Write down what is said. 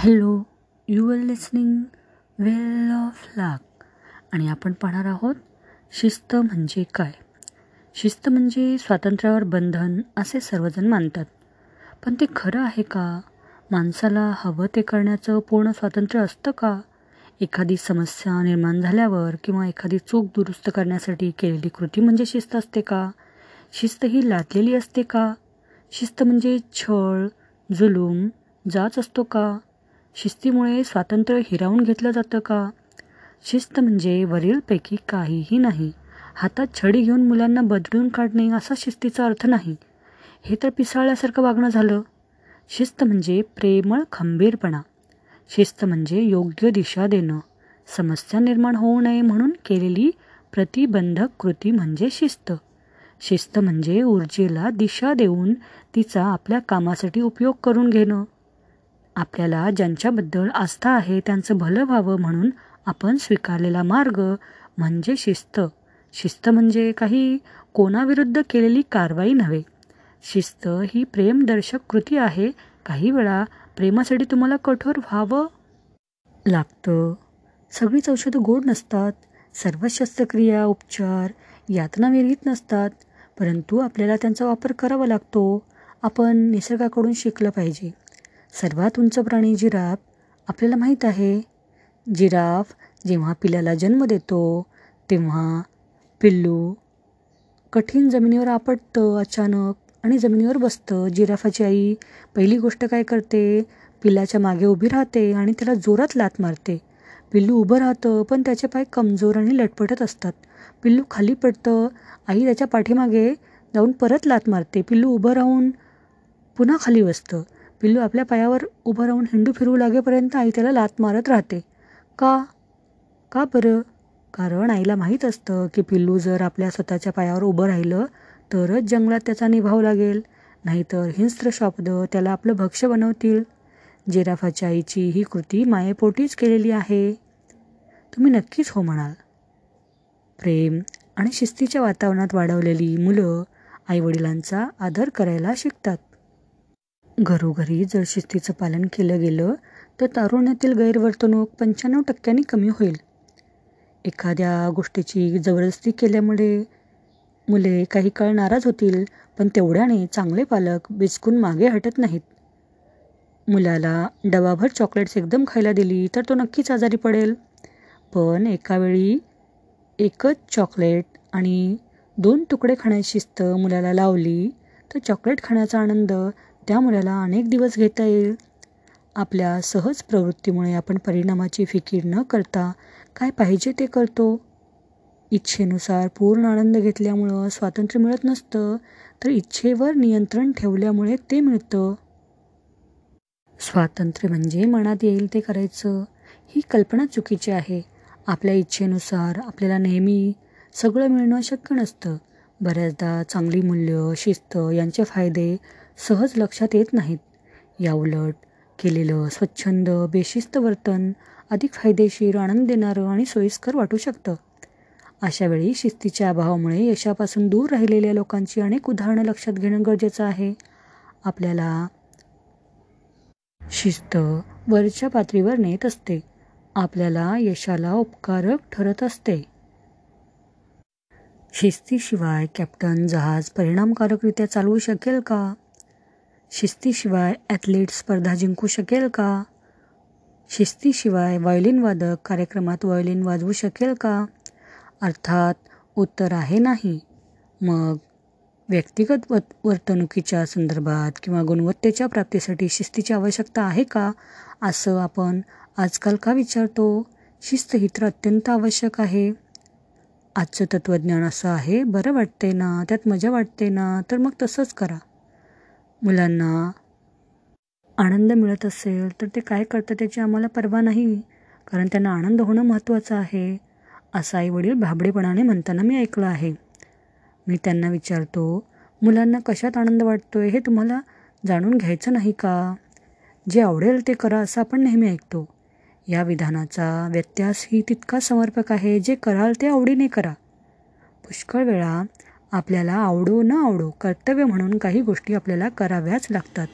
Hello you are listening well of luck आणि आपण पाहणार आहोत शिस्त म्हणजे काय? शिस्त म्हणजे स्वातंत्र्यावर बंधन असे सर्वजण मानतात. पण ते खरं आहे का? माणसाला हवं ते करण्याचं पूर्ण स्वातंत्र्य असतं का? एखादी समस्या निर्माण झाल्यावर किंवा एखादी चूक दुरुस्त करण्यासाठी केलेली कृती म्हणजे शिस्त असते का? शिस्त ही लादलेली असते का? शिस्त म्हणजे छळ जुलूम जाच असतो का? शिस्तीमुळे स्वातंत्र्य हिरावून घेतलं जातं का? शिस्त म्हणजे वरीलपैकी काहीही नाही. हातात छडी घेऊन मुलांना बदलून काढणे असा शिस्तीचा अर्थ नाही. हे तर पिसाळल्यासारखं वागणं झालं. शिस्त म्हणजे प्रेमळ खंबीरपणा. शिस्त म्हणजे योग्य दिशा देणं. समस्या निर्माण होऊ नये म्हणून केलेली प्रतिबंधक कृती म्हणजे शिस्त. शिस्त म्हणजे ऊर्जेला दिशा देऊन तिचा आपल्या कामासाठी उपयोग करून घेणं. आपल्याला ज्यांच्याबद्दल आस्था आहे त्यांचं भलं व्हावं म्हणून आपण स्वीकारलेला मार्ग म्हणजे शिस्त. शिस्त म्हणजे काही कोणाविरुद्ध केलेली कारवाई नव्हे. शिस्त ही प्रेमदर्शक कृती आहे. काही वेळा प्रेमासाठी तुम्हाला कठोर व्हावं लागतं. सगळीच औषधं गोड नसतात. सर्व शस्त्रक्रिया उपचार यातना विरहित नसतात. परंतु आपल्याला त्यांचा वापर करावा लागतो. आपण निसर्गाकडून शिकलं पाहिजे. सर्वात उंच प्राणी जिराफ आपल्याला माहीत आहे. जिराफ जेव्हा पिल्याला जन्म देतो तेव्हा पिल्लू कठीण जमिनीवर आपटतं अचानक आणि जमिनीवर बसतं. जिराफाची आई पहिली गोष्ट काय करते? पिल्लाच्या मागे उभी राहते आणि त्याला जोरात लात मारते. पिल्लू उभं राहतं पण त्याचे पाय कमजोर आणि लटपटत असतात. पिल्लू खाली पडतं आई त्याच्या पाठीमागे जाऊन परत लात मारते. पिल्लू उभं राहून पुन्हा खाली बसतं. पिल्लू आपल्या पायावर उभं राहून हिंडू फिरू लागेपर्यंत आई त्याला लात मारत राहते. का? का बरं? कारण आईला माहीत असतं की पिल्लू जर आपल्या स्वतःच्या पायावर उभं राहिलं तरच जंगलात त्याचा निभाव लागेल. नाहीतर हिंस्त्र शब्द त्याला आपलं भक्ष्य बनवतील. जिराफाच्या आईची ही कृती मायेपोटीच केलेली आहे. तुम्ही नक्कीच हो म्हणाल. प्रेम आणि शिस्तीच्या वातावरणात वाढवलेली मुलं आईवडिलांचा आदर करायला शिकतात. घरोघरी जर शिस्तीचं पालन केलं गेलं तर तारुण्यातील गैरवर्तणूक पंच्याण्णव टक्क्यांनी कमी होईल. एखाद्या गोष्टीची जबरदस्ती केल्यामुळे मुले काही काळ नाराज होतील पण तेवढ्याने चांगले पालक बिचकून मागे हटत नाहीत. मुलाला डबाभर चॉकलेट्स एकदम खायला दिली तर तो नक्कीच आजारी पडेल. पण एका वेळी एकच चॉकलेट आणि दोन तुकडे खाण्याची शिस्त मुलाला लावली तर चॉकलेट खाण्याचा आनंद त्या मुलाला अनेक दिवस घेता येईल. आपल्या सहज प्रवृत्तीमुळे आपण परिणामाची फिकीर न करता काय पाहिजे ते करतो. इच्छेनुसार पूर्ण आनंद घेतल्यामुळं स्वातंत्र्य मिळत नसतं तर इच्छेवर नियंत्रण ठेवल्यामुळे ते मिळतं. स्वातंत्र्य म्हणजे मनात येईल ते करायचं ही कल्पना चुकीची आहे. आपल्या इच्छेनुसार आपल्याला नेहमी सगळं मिळणं शक्य नसतं. बऱ्याचदा चांगली मूल्य शिस्त यांचे फायदे सहज लक्षात येत नाहीत. याउलट केलेलं स्वच्छंद बेशिस्त वर्तन अधिक फायदेशीर आनंद देणारं आणि सोयीस्कर वाटू शकतं. अशावेळी शिस्तीच्या अभावामुळे यशापासून दूर राहिलेल्या लोकांची अनेक उदाहरणं लक्षात घेणं गरजेचं आहे. आपल्याला शिस्त वरच्या पातळीवर नेत असते. आपल्याला यशाला उपकारक ठरत असते. शिस्तीशिवाय कॅप्टन जहाज परिणामकारकरित्या चालवू शकेल का? शिस्तीशिवाय ॲथलीट स्पर्धा जिंकू शकेल का? शिस्तीशिवाय व्हायोलिन वादक कार्यक्रमात व्हायोलिन वाजवू शकेल का? अर्थात उत्तर आहे नाही. मग व्यक्तिगत वत वर्तणुकीच्या संदर्भात किंवा गुणवत्तेच्या प्राप्तीसाठी शिस्तीची आवश्यकता आहे का? असं आपण आजकाल का विचारतो? शिस्त ही तर अत्यंत आवश्यक आहे. आजचं तत्त्वज्ञान असं आहे बरं वाटते ना? त्यात मजा वाटते ना? तर मग तसंच करा. मुलांना आनंद मिळत असेल तर ते काय करतात त्याची आम्हाला पर्वा नाही. कारण त्यांना आनंद होणं महत्त्वाचं आहे असं आई वडील भाबडेपणाने म्हणताना मी ऐकलं आहे. मी त्यांना विचारतो मुलांना कशात आनंद वाटतो आहे हे तुम्हाला जाणून घ्यायचं नाही का? जे आवडेल ते करा असं आपण नेहमी ऐकतो. या विधानाचा व्यत्यासही तितका समर्पक आहे जे कराल ते आवडीने करा. पुष्कळ वेळा आपल्याला आवडो न आवडो कर्तव्य म्हणून काही गोष्टी आपल्याला कराव्याच लागतात.